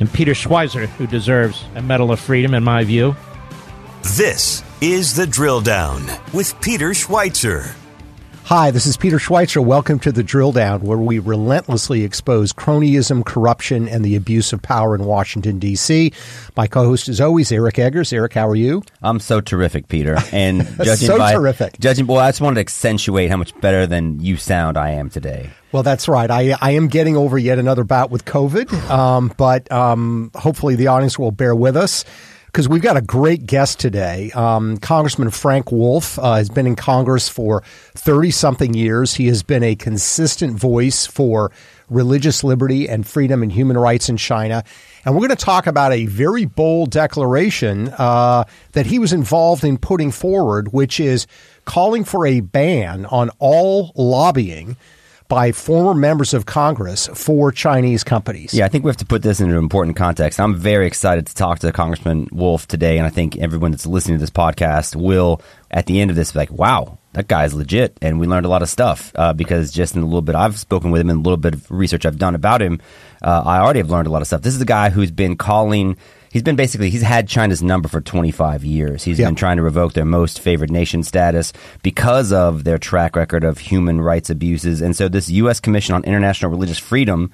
and Peter Schweizer, who deserves a Medal of Freedom, in my view. This is The Drill Down with Peter Schweizer. Hi, this is Peter Schweizer. Welcome to The Drill Down, where we relentlessly expose cronyism, corruption, and the abuse of power in Washington, D.C. My co host is always Eric Eggers. Eric, how are you? I'm so terrific, Peter. And judging so by, terrific. Judging, well, I just wanted to accentuate how much better than you sound I am today. Well, that's right. I, I am getting over yet another bout with COVID, um, but um, hopefully the audience will bear with us because we've got a great guest today. Um, Congressman Frank Wolf uh, has been in Congress for 30 something years. He has been a consistent voice for religious liberty and freedom and human rights in China. And we're going to talk about a very bold declaration uh, that he was involved in putting forward, which is calling for a ban on all lobbying by former members of Congress for Chinese companies. Yeah, I think we have to put this into an important context. I'm very excited to talk to Congressman Wolf today, and I think everyone that's listening to this podcast will, at the end of this, be like, wow, that guy's legit. And we learned a lot of stuff uh, because just in a little bit I've spoken with him and a little bit of research I've done about him, uh, I already have learned a lot of stuff. This is a guy who's been calling he's been basically he's had China's number for 25 years. He's been trying to revoke their most favored nation status because of their track record of human rights abuses. And so this US Commission on International Religious Freedom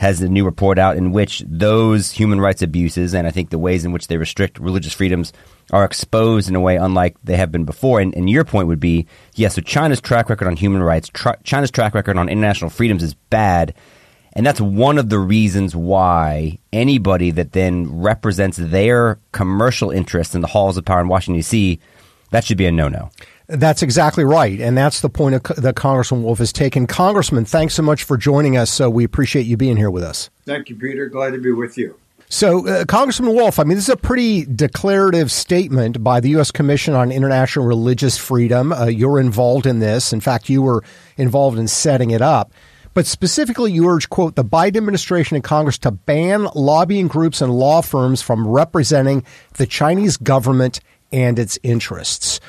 has a new report out in which those human rights abuses and I think the ways in which they restrict religious freedoms are exposed in a way unlike they have been before. And, and your point would be, yes, so China's track record on human rights, tra- China's track record on international freedoms is bad. And that's one of the reasons why anybody that then represents their commercial interests in the halls of power in Washington, D.C., that should be a no no. That's exactly right. And that's the point of, that Congressman Wolf has taken. Congressman, thanks so much for joining us. So we appreciate you being here with us. Thank you, Peter. Glad to be with you. So, uh, Congressman Wolf, I mean, this is a pretty declarative statement by the U.S. Commission on International Religious Freedom. Uh, you're involved in this. In fact, you were involved in setting it up. But specifically, you urge, quote, the Biden administration and Congress to ban lobbying groups and law firms from representing the Chinese government and its interests.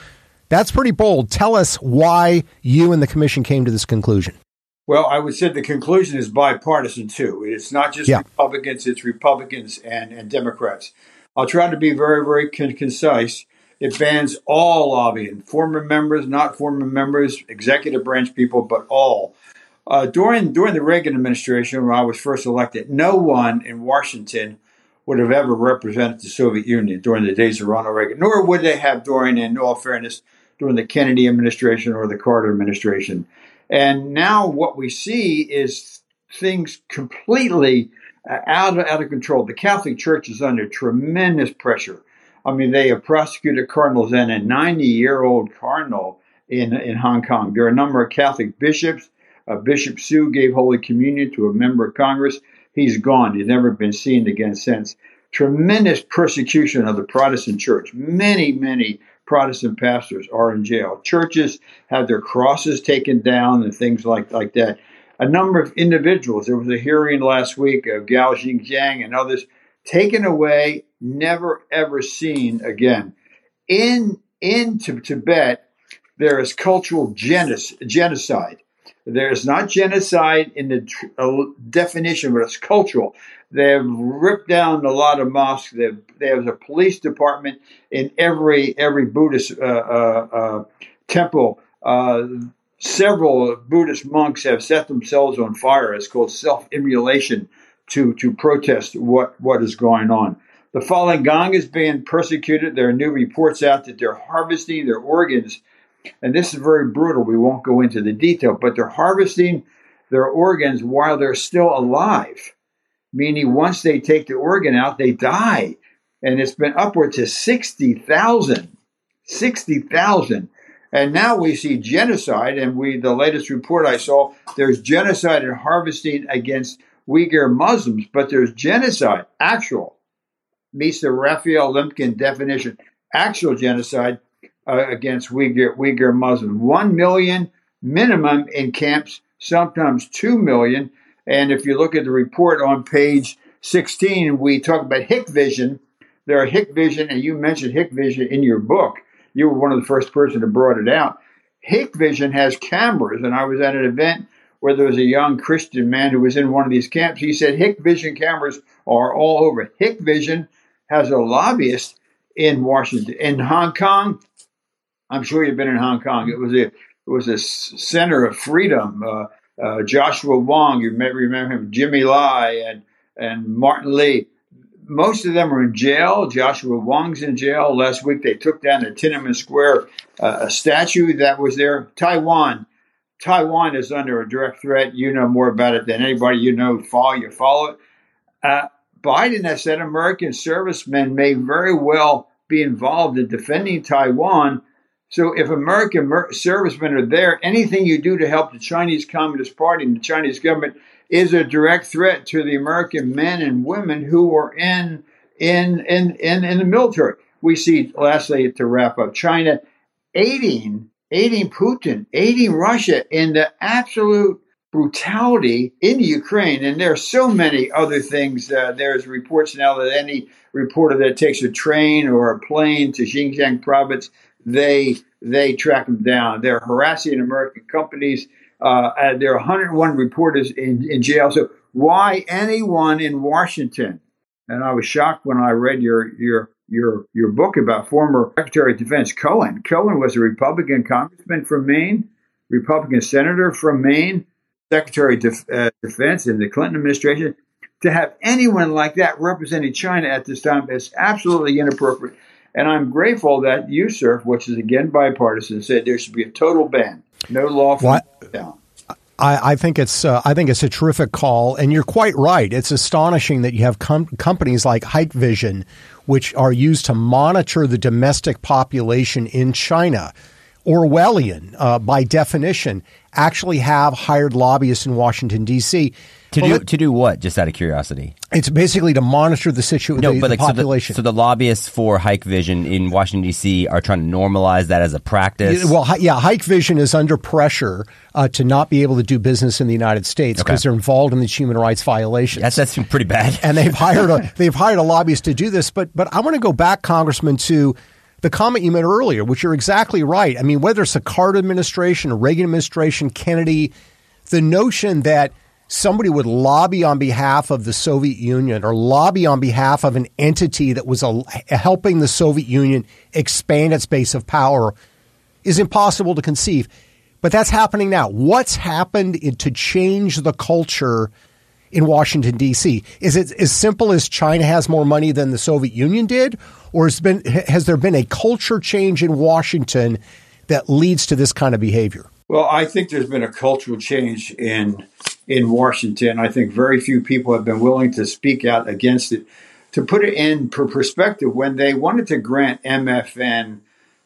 That's pretty bold. Tell us why you and the commission came to this conclusion. Well, I would say the conclusion is bipartisan too. It's not just yeah. Republicans, it's Republicans and, and Democrats. I'll try to be very, very con- concise. It bans all lobbying, former members, not former members, executive branch people, but all. Uh, during during the Reagan administration, when I was first elected, no one in Washington would have ever represented the Soviet Union during the days of Ronald Reagan, nor would they have during, in all fairness, during the Kennedy administration or the Carter administration. And now what we see is things completely uh, out of, out of control. The Catholic Church is under tremendous pressure. I mean, they have prosecuted cardinals and a 90 year old cardinal in, in Hong Kong. There are a number of Catholic bishops uh, Bishop Su gave Holy Communion to a member of Congress. He's gone. He's never been seen again since. Tremendous persecution of the Protestant church. Many, many Protestant pastors are in jail. Churches have their crosses taken down and things like, like that. A number of individuals, there was a hearing last week of Gao Xingjiang and others, taken away, never ever seen again. In, in Tibet, there is cultural genocide. There's not genocide in the uh, definition, but it's cultural. They've ripped down a lot of mosques. They've, there's a police department in every every Buddhist uh, uh, uh temple. Uh, several Buddhist monks have set themselves on fire. It's called self-immolation to to protest what what is going on. The Falun Gong is being persecuted. There are new reports out that they're harvesting their organs and this is very brutal. We won't go into the detail, but they're harvesting their organs while they're still alive, meaning once they take the organ out, they die. And it's been upward to 60,000. 60,000. And now we see genocide, and we the latest report I saw, there's genocide and harvesting against Uyghur Muslims, but there's genocide, actual, meets the Raphael Lemkin definition. Actual genocide uh, against Uyghur, Uyghur Muslims. One million minimum in camps, sometimes two million. And if you look at the report on page 16, we talk about Hikvision. There are Hikvision, and you mentioned Hikvision in your book. You were one of the first person to brought it out. Hikvision has cameras, and I was at an event where there was a young Christian man who was in one of these camps. He said Hikvision cameras are all over. Hikvision has a lobbyist in Washington, in Hong Kong. I'm sure you've been in Hong Kong. It was a it was a center of freedom. Uh, uh, Joshua Wong, you may remember him, Jimmy Lai, and and Martin Lee. Most of them are in jail. Joshua Wong's in jail. Last week they took down at Tiananmen Square uh, a statue that was there. Taiwan, Taiwan is under a direct threat. You know more about it than anybody. You know, follow you follow it. Uh, Biden has said American servicemen may very well be involved in defending Taiwan so if American servicemen are there, anything you do to help the Chinese Communist Party and the Chinese government is a direct threat to the American men and women who are in in in in, in the military. We see, lastly, to wrap up, China aiding aiding Putin, aiding Russia in the absolute brutality in Ukraine. And there are so many other things. Uh, there's reports now that any reporter that takes a train or a plane to Xinjiang province they they track them down. They're harassing American companies. Uh, there are 101 reporters in, in jail. So why anyone in Washington? And I was shocked when I read your your your your book about former Secretary of Defense Cohen. Cohen was a Republican congressman from Maine, Republican senator from Maine, Secretary of uh, Defense in the Clinton administration. To have anyone like that representing China at this time is absolutely inappropriate. And I'm grateful that USCIRF, which is again bipartisan, said there should be a total ban, no law from down. I, I, think it's uh, I think it's a terrific call, and you're quite right. It's astonishing that you have com- companies like Hikvision, which are used to monitor the domestic population in China. Orwellian, uh, by definition, actually have hired lobbyists in Washington D.C. To well, do to do what? Just out of curiosity. It's basically to monitor the situation. No, the, but like, the population. So the, so the, lobbyists for Hikvision in Washington D.C. are trying to normalize that as a practice. Well, yeah, Hikvision is under pressure uh, to not be able to do business in the United States because okay. they're involved in these human rights violations. That's that's pretty bad. and they've hired a they've hired a lobbyist to do this. But but I want to go back, Congressman, to the comment you made earlier, which you're exactly right. I mean, whether it's the Carter administration, Reagan administration, Kennedy, the notion that somebody would lobby on behalf of the Soviet Union or lobby on behalf of an entity that was a, helping the Soviet Union expand its base of power is impossible to conceive. But that's happening now. What's happened to change the culture in Washington, D.C.? Is it as simple as China has more money than the Soviet Union did? Or has, been, has there been a culture change in Washington that leads to this kind of behavior? Well, I think there's been a cultural change in in Washington. I think very few people have been willing to speak out against it. To put it in perspective, when they wanted to grant MFN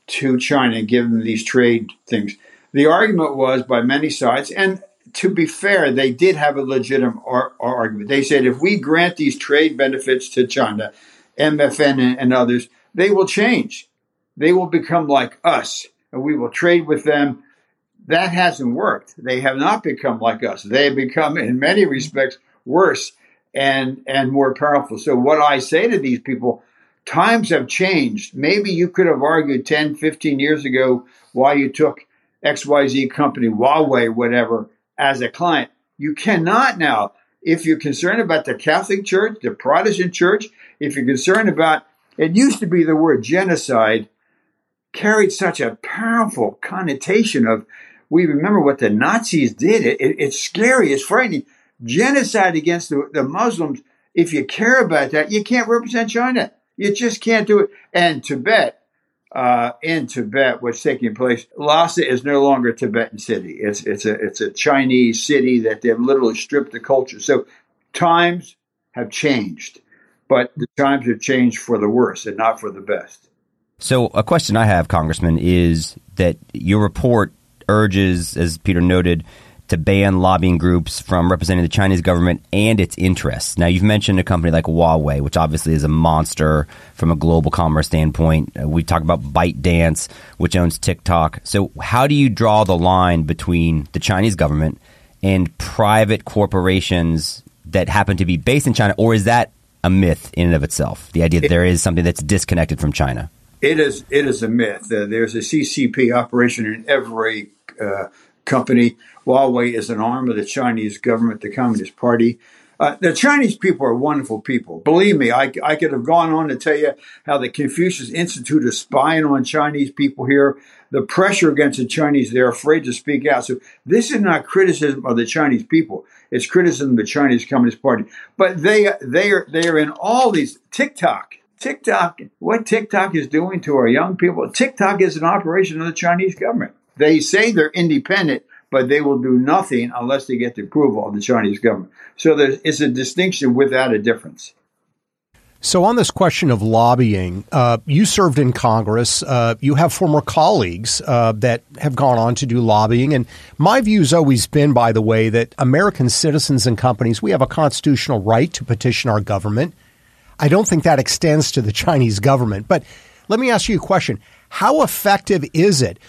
to China, and give them these trade things, the argument was by many sides, and to be fair, they did have a legitimate ar- argument. They said if we grant these trade benefits to China, MFN and, and others, they will change. They will become like us, and we will trade with them that hasn't worked. They have not become like us. They have become, in many respects, worse and and more powerful. So what I say to these people, times have changed. Maybe you could have argued 10, 15 years ago why you took XYZ company, Huawei, whatever, as a client. You cannot now. If you're concerned about the Catholic Church, the Protestant Church, if you're concerned about, it used to be the word genocide carried such a powerful connotation of we remember what the Nazis did. It, it, it's scary. It's frightening. Genocide against the, the Muslims. If you care about that, you can't represent China. You just can't do it. And Tibet, uh, in Tibet, what's taking place, Lhasa is no longer a Tibetan city. It's it's a it's a Chinese city that they've literally stripped the culture. So times have changed, but the times have changed for the worse and not for the best. So a question I have, Congressman, is that your report urges, as Peter noted, to ban lobbying groups from representing the Chinese government and its interests. Now, you've mentioned a company like Huawei, which obviously is a monster from a global commerce standpoint. Uh, we talk about ByteDance, which owns TikTok. So, how do you draw the line between the Chinese government and private corporations that happen to be based in China, or is that a myth in and of itself? The idea that there is something that's disconnected from China. It is. It is a myth. Uh, there's a CCP operation in every uh, company. Huawei is an arm of the Chinese government, the Communist Party. Uh, the Chinese people are wonderful people. Believe me, I, I could have gone on to tell you how the Confucius Institute is spying on Chinese people here. The pressure against the Chinese, they're afraid to speak out. So this is not criticism of the Chinese people. It's criticism of the Chinese Communist Party. But they, they are, they are in all these TikTok. TikTok, what TikTok is doing to our young people, TikTok is an operation of the Chinese government. They say they're independent, but they will do nothing unless they get the approval of the Chinese government. So there is a distinction without a difference. So, on this question of lobbying, uh, you served in Congress. Uh, you have former colleagues uh, that have gone on to do lobbying. And my view has always been, by the way, that American citizens and companies, we have a constitutional right to petition our government. I don't think that extends to the Chinese government. But let me ask you a question How effective is it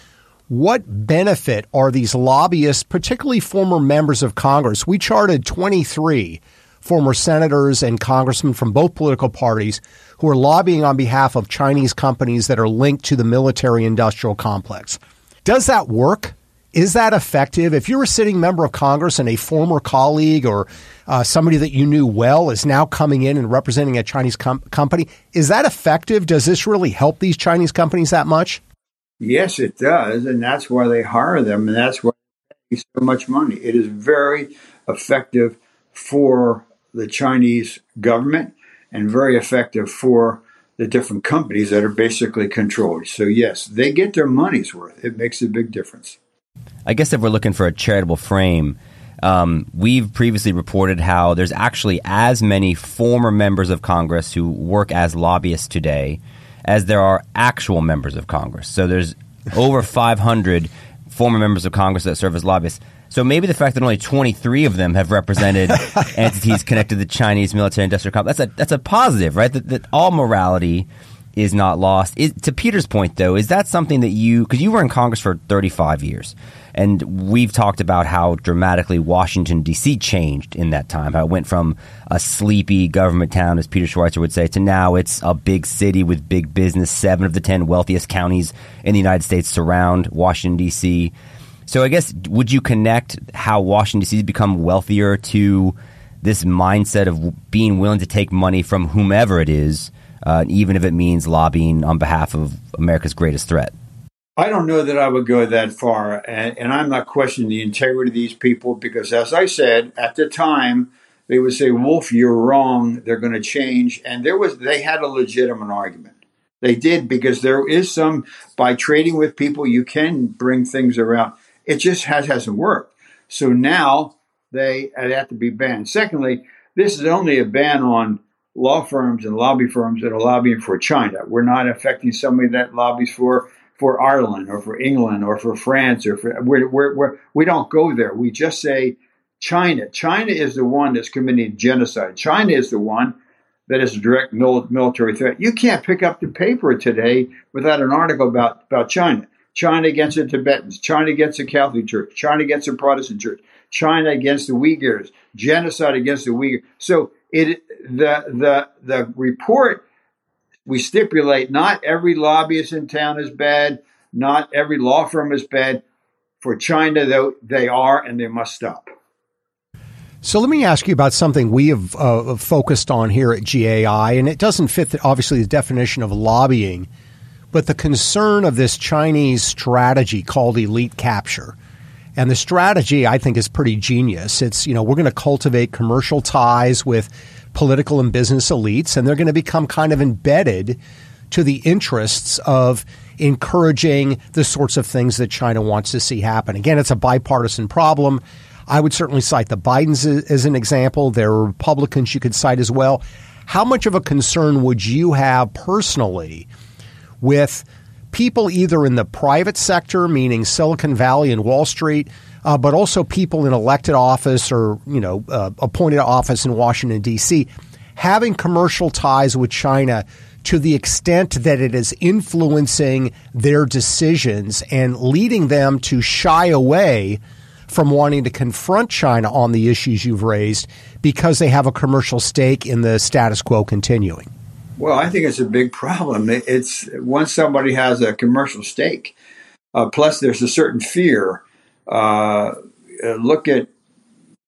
what benefit are these lobbyists, particularly former members of Congress? We charted 23 former senators and congressmen from both political parties who are lobbying on behalf of Chinese companies that are linked to the military industrial complex. Does that work? Is that effective? If you're a sitting member of Congress and a former colleague or uh, somebody that you knew well is now coming in and representing a Chinese com- company, is that effective? Does this really help these Chinese companies that much? Yes, it does, and that's why they hire them, and that's why they pay so much money. It is very effective for the Chinese government and very effective for the different companies that are basically controlled. So yes, they get their money's worth. It makes a big difference. I guess if we're looking for a charitable frame, um, we've previously reported how there's actually as many former members of Congress who work as lobbyists today as there are actual members of Congress. So there's over 500 former members of Congress that serve as lobbyists. So maybe the fact that only 23 of them have represented entities connected to the Chinese military industrial complex, that's a, that's a positive, right? That, that all morality is not lost. Is, to Peter's point, though, is that something that you, because you were in Congress for 35 years, and we've talked about how dramatically Washington, D.C. changed in that time, how it went from a sleepy government town, as Peter Schweizer would say, to now it's a big city with big business. Seven of the 10 wealthiest counties in the United States surround Washington, D.C. So I guess, would you connect how Washington, D.C. has become wealthier to this mindset of being willing to take money from whomever it is, uh, even if it means lobbying on behalf of America's greatest threat? I don't know that I would go that far, and, and, I'm not questioning the integrity of these people because, as I said at the time, they would say, "Wolf, you're wrong. They're going to change," and there was they had a legitimate argument. They did because there is some by trading with people you can bring things around. It just has hasn't worked. So now they have to be banned. Secondly, this is only a ban on law firms and lobby firms that are lobbying for China. We're not affecting somebody that lobbies for for Ireland or for England or for France or for we're, we're, we're, we don't go there. We just say China. China is the one that's committing genocide. China is the one that is a direct military threat. You can't pick up the paper today without an article about, about China. China against the Tibetans, China against the Catholic Church, China against the Protestant Church, China against the Uyghurs, genocide against the Uyghurs. So it the the the report we stipulate not every lobbyist in town is bad, not every law firm is bad. For China, though, they are, and they must stop. So let me ask you about something we have uh, focused on here at GAI, and it doesn't fit, the, obviously, the definition of lobbying, but the concern of this Chinese strategy called elite capture. And the strategy, I think, is pretty genius. It's, you know, we're going to cultivate commercial ties with political and business elites, and they're going to become kind of embedded to the interests of encouraging the sorts of things that China wants to see happen. Again, it's a bipartisan problem. I would certainly cite the Bidens as an example. There are Republicans you could cite as well. How much of a concern would you have personally with people either in the private sector, meaning Silicon Valley and Wall Street, uh, but also people in elected office or you know uh, appointed office in Washington D.C. having commercial ties with China to the extent that it is influencing their decisions and leading them to shy away from wanting to confront China on the issues you've raised because they have a commercial stake in the status quo continuing? Well, I think it's a big problem. It's once somebody has a commercial stake, uh, plus there's a certain fear. Uh, look at,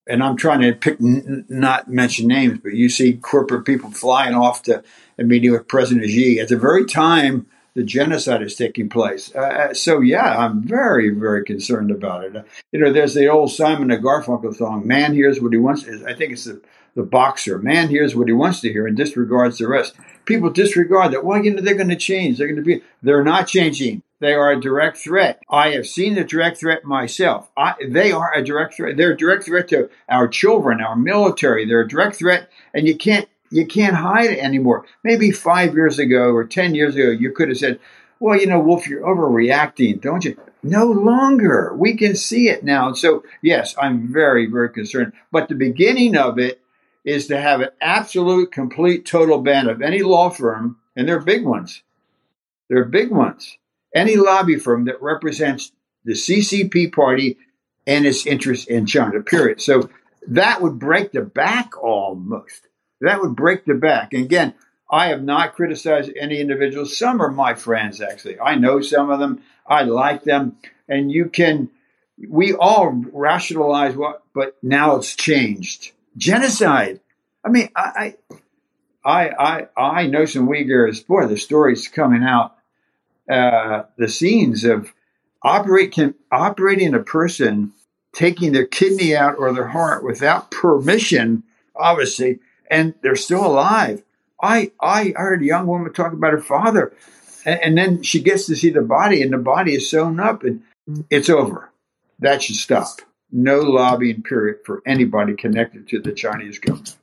and I'm trying to pick, n- not mention names, but you see corporate people flying off to a meeting with President Xi at the very time the genocide is taking place. Uh, uh, so yeah, I'm very, very concerned about it. Uh, you know, there's the old Simon and Garfunkel song, "Man hears what he wants." I think it's the, the boxer. Man hears what he wants to hear and disregards the rest. People disregard that. Well, you know, they're going to change. They're going to be. They're not changing. They are a direct threat. I have seen the direct threat myself. I, they are a direct threat. They're a direct threat to our children, our military. They're a direct threat, and you can't you can't hide it anymore. Maybe five years ago or 10 years ago, you could have said, well, you know, Wolf, you're overreacting, don't you? No longer. We can see it now. so, yes, I'm very, very concerned. But the beginning of it is to have an absolute, complete, total ban of any law firm, and they're big ones. They're big ones. Any lobby firm that represents the CCP party and its interests in China, period. So that would break the back almost that would break the back. And again, I have not criticized any individuals. Some are my friends, actually. I know some of them. I like them. And you can, we all rationalize what, but now it's changed. Genocide. I mean, I, I, I, I know some Uyghurs. Boy, the stories coming out, uh, the scenes of operate can, operating a person taking their kidney out or their heart without permission, obviously, and they're still alive. I I heard a young woman talk about her father, and, and then she gets to see the body, and the body is sewn up, and it's over. That should stop. No lobbying period for anybody connected to the Chinese government.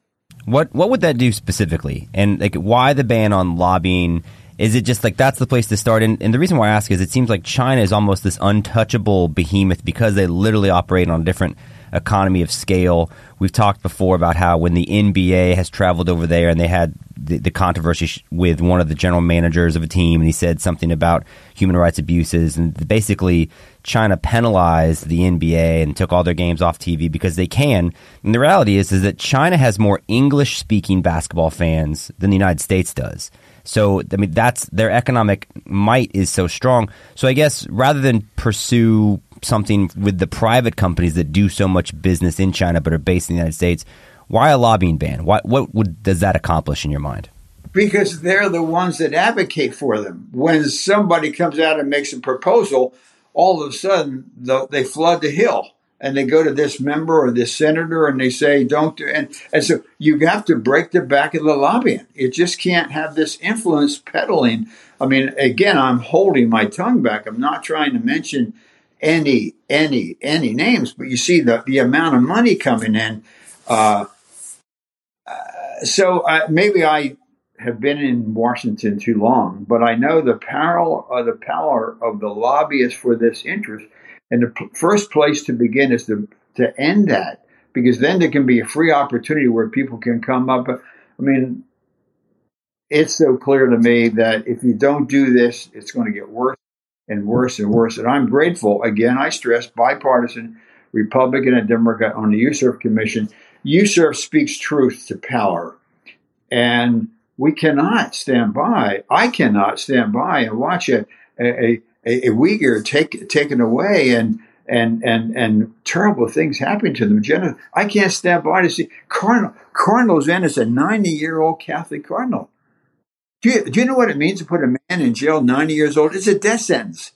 What what would that do specifically? And like why the ban on lobbying? Is it just like that's the place to start? And, and the reason why I ask is it seems like China is almost this untouchable behemoth because they literally operate on a different economy of scale. We've talked before about how when the NBA has traveled over there and they had the, the controversy with one of the general managers of a team, and he said something about human rights abuses, and basically China penalized the NBA and took all their games off TV because they can. And the reality is, is that China has more English speaking basketball fans than the United States does. So I mean, that's their economic might is so strong. So I guess rather than pursue something with the private companies that do so much business in China but are based in the United States, why a lobbying ban? What what would, does that accomplish in your mind? Because they're the ones that advocate for them. When somebody comes out and makes a proposal, all of a sudden the, they flood the hill and they go to this member or this senator and they say don't do and, and so you have to break the back of the lobbying it just can't have this influence peddling. I mean again i'm holding my tongue back. I'm not trying to mention any any any names but you see the the amount of money coming in. Uh, uh, so uh, maybe i have been in washington too long but i know the power uh, the power of the lobbyists for this interest and the p- first place to begin is to, to end that because then there can be a free opportunity where people can come up. I mean, it's so clear to me that if you don't do this, it's going to get worse and worse and worse. And I'm grateful, again, I stress bipartisan, Republican and Democrat on the USCIRF Commission. USCIRF speaks truth to power. And we cannot stand by. I cannot stand by and watch a, a, a, a Uyghur take, taken away and and and and terrible things happen to them. Jenna, I can't stand by to see Cardinal Cardinal Zen is a ninety year old Catholic cardinal. Do you, do you know what it means to put a man in jail ninety years old? It's a death sentence.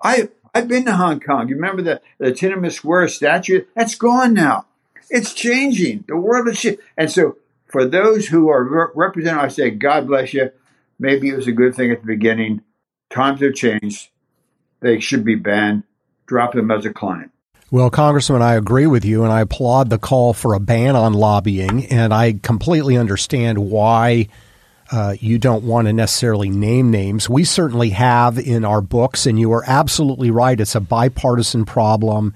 I I've been to Hong Kong. You remember the the Tiananmen Square statue? That's gone now. It's changing. The world is shit. And so for those who are re- represented, I say, God bless you. Maybe it was a good thing at the beginning. Times have changed they should be banned. Drop them as a client. Well, Congressman, I agree with you, and I applaud the call for a ban on lobbying, and I completely understand why uh, you don't want to necessarily name names. We certainly have in our books, and you are absolutely right. It's a bipartisan problem.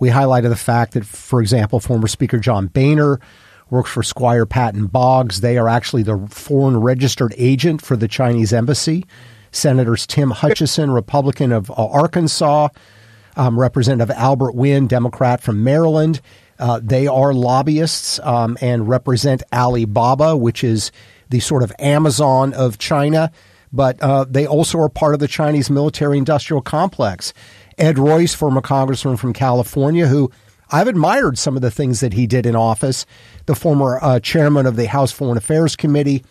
We highlighted the fact that, for example, former Speaker John Boehner works for Squire Patton Boggs. They are actually the foreign registered agent for the Chinese embassy. Senators Tim Hutchinson, Republican of uh, Arkansas, um, Representative Albert Wynn, Democrat from Maryland. Uh, they are lobbyists um, and represent Alibaba, which is the sort of Amazon of China. But uh, they also are part of the Chinese military industrial complex. Ed Royce, former congressman from California, who I've admired some of the things that he did in office, the former uh, chairman of the House Foreign Affairs Committee.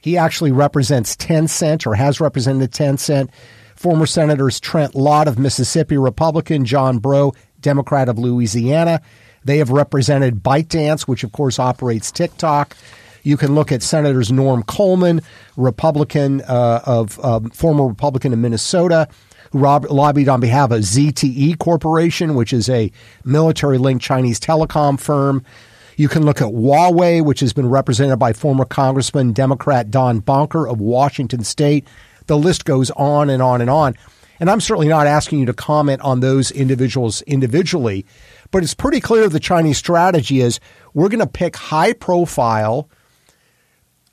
He actually represents Tencent or has represented Tencent. Former Senators Trent Lott of Mississippi, Republican, John Breaux, Democrat of Louisiana. They have represented ByteDance, which of course operates TikTok. You can look at Senators Norm Coleman, Republican uh, of uh, former Republican of Minnesota, rob- lobbied on behalf of ZTE Corporation, which is a military-linked Chinese telecom firm. You can look at Huawei, which has been represented by former Congressman Democrat Don Bonker of Washington State. The list goes on and on and on. And I'm certainly not asking you to comment on those individuals individually, but it's pretty clear the Chinese strategy is we're going to pick high profile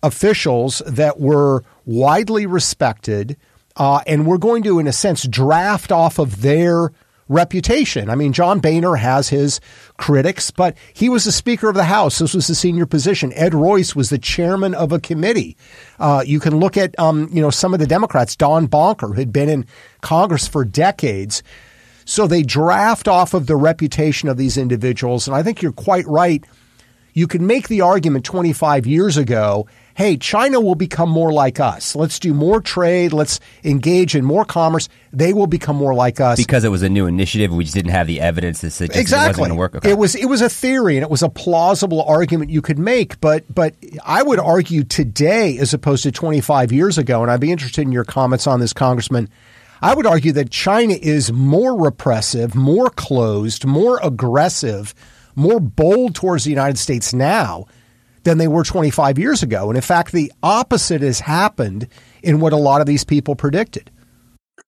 officials that were widely respected, uh, and we're going to, in a sense, draft off of their reputation. I mean, John Boehner has his critics, but he was the Speaker of the House. This was the senior position. Ed Royce was the chairman of a committee. Uh, you can look at, um, you know, some of the Democrats. Don Bonker who had been in Congress for decades. So they draft off of the reputation of these individuals. And I think you're quite right. You could make the argument 25 years ago hey, China will become more like us. Let's do more trade. Let's engage in more commerce. They will become more like us because it was a new initiative. We just didn't have the evidence to suggest exactly. it wasn't going to work. Okay. It was it was a theory and it was a plausible argument you could make. But but I would argue today, as opposed to 25 years ago, and I'd be interested in your comments on this, Congressman. I would argue that China is more repressive, more closed, more aggressive, more bold towards the United States now than they were 25 years ago. And in fact, the opposite has happened in what a lot of these people predicted.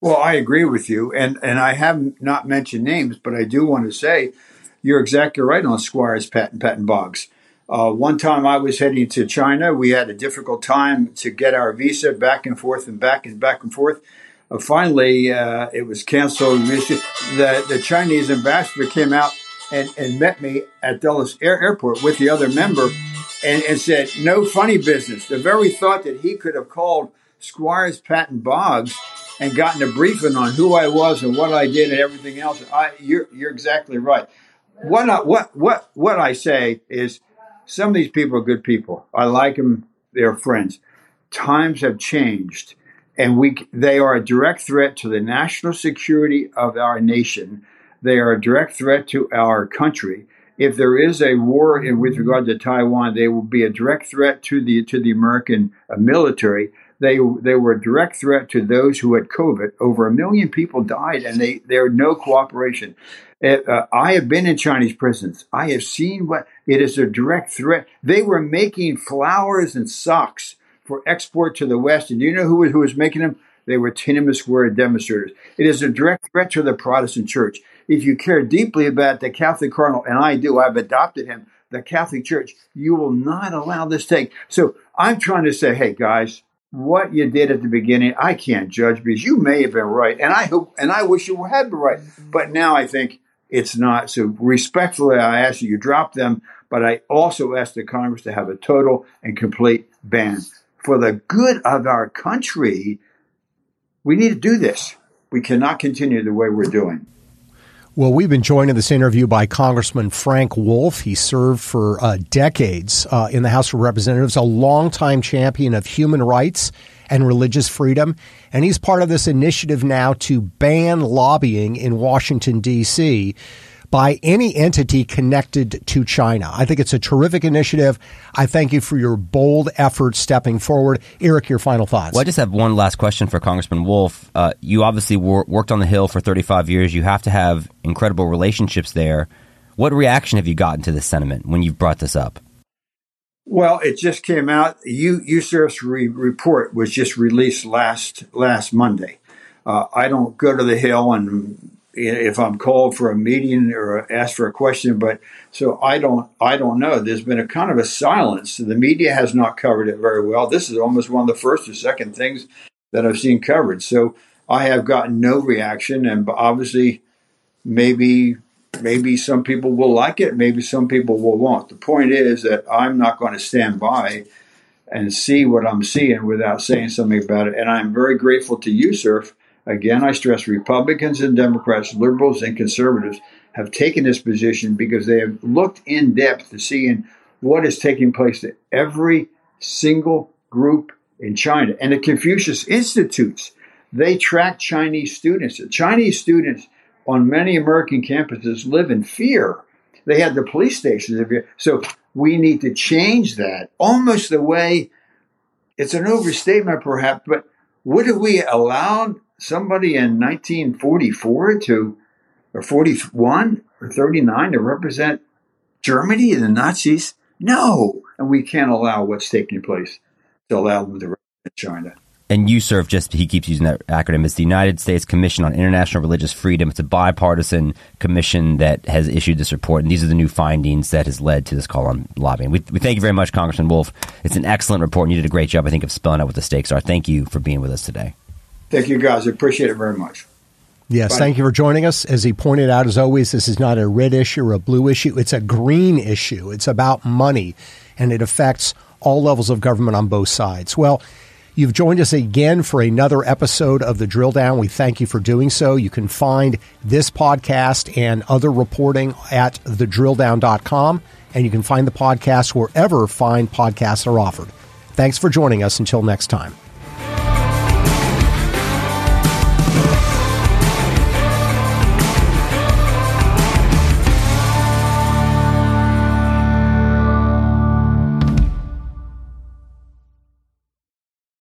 Well, I agree with you. And, and I have not mentioned names, but I do want to say you're exactly right on Squires Patton, Patton Boggs. Uh, one time I was heading to China. We had a difficult time to get our visa back and forth and back and back and forth. Uh, finally, uh, it was canceled. The, the Chinese ambassador came out and, and met me at Dulles Air, Airport with the other member and, and said, no funny business. The very thought that he could have called Squires Patton Boggs and gotten a briefing on who I was and what I did and everything else. I, you're, you're exactly right. What, I, what, what, what I say is some of these people are good people. I like them. They're friends. Times have changed and we, they are a direct threat to the national security of our nation. They are a direct threat to our country if there is a war with regard to Taiwan, they will be a direct threat to the to the American uh, military. They they were a direct threat to those who had COVID. Over a million people died, and they there no cooperation. Uh, uh, I have been in Chinese prisons. I have seen what it is a direct threat. They were making flowers and socks for export to the West, and do you know who who was making them? They were Tiananmen Square demonstrators. It is a direct threat to the Protestant Church if you care deeply about the Catholic cardinal, and I do, I've adopted him, the Catholic Church, you will not allow this take. So I'm trying to say, hey guys, what you did at the beginning, I can't judge because you may have been right, and I hope, and I wish you had been right, mm-hmm. but now I think it's not. So respectfully, I ask you, you drop them, but I also ask the Congress to have a total and complete ban for the good of our country. We need to do this. We cannot continue the way we're doing. Well, we've been joined in this interview by Congressman Frank Wolf. He served for uh, decades uh, in the House of Representatives, a longtime champion of human rights and religious freedom. And he's part of this initiative now to ban lobbying in Washington, D.C by any entity connected to China. I think it's a terrific initiative. I thank you for your bold efforts stepping forward. Eric, your final thoughts. Well, I just have one last question for Congressman Wolf. Uh, you obviously wor- worked on the Hill for 35 years. You have to have incredible relationships there. What reaction have you gotten to this sentiment when you've brought this up? Well, it just came out. U USCIRF's re- report was just released last last Monday. Uh, I don't go to the Hill and if I'm called for a meeting or asked for a question, but so I don't I don't know. There's been a kind of a silence. The media has not covered it very well. This is almost one of the first or second things that I've seen covered. So I have gotten no reaction, and obviously, maybe maybe some people will like it, maybe some people will want. The point is that I'm not going to stand by and see what I'm seeing without saying something about it. And I'm very grateful to USCIRF Again, I stress Republicans and Democrats, liberals and conservatives have taken this position because they have looked in depth to seeing what is taking place to every single group in China. And the Confucius Institutes, they track Chinese students. Chinese students on many American campuses live in fear. They have the police stations. So we need to change that almost the way it's an overstatement, perhaps, but would have we allowed somebody in 1944 to, or 41 or 39 to represent Germany and the Nazis? No. And we can't allow what's taking place to allow them to represent China. And USCIRF, just he keeps using that acronym. It's the United States Commission on International Religious Freedom. It's a bipartisan commission that has issued this report, and these are the new findings that has led to this call on lobbying. We, we thank you very much, Congressman Wolf. It's an excellent report, and you did a great job, I think, of spelling out what the stakes are. Thank you for being with us today. Thank you, guys. I appreciate it very much. Yes, Bye. thank you for joining us. As he pointed out, as always, this is not a red issue or a blue issue. It's a green issue. It's about money, and it affects all levels of government on both sides. Well, you've joined us again for another episode of The Drill Down. We thank you for doing so. You can find this podcast and other reporting at thedrilldown.com, and you can find the podcast wherever fine podcasts are offered. Thanks for joining us. Until next time.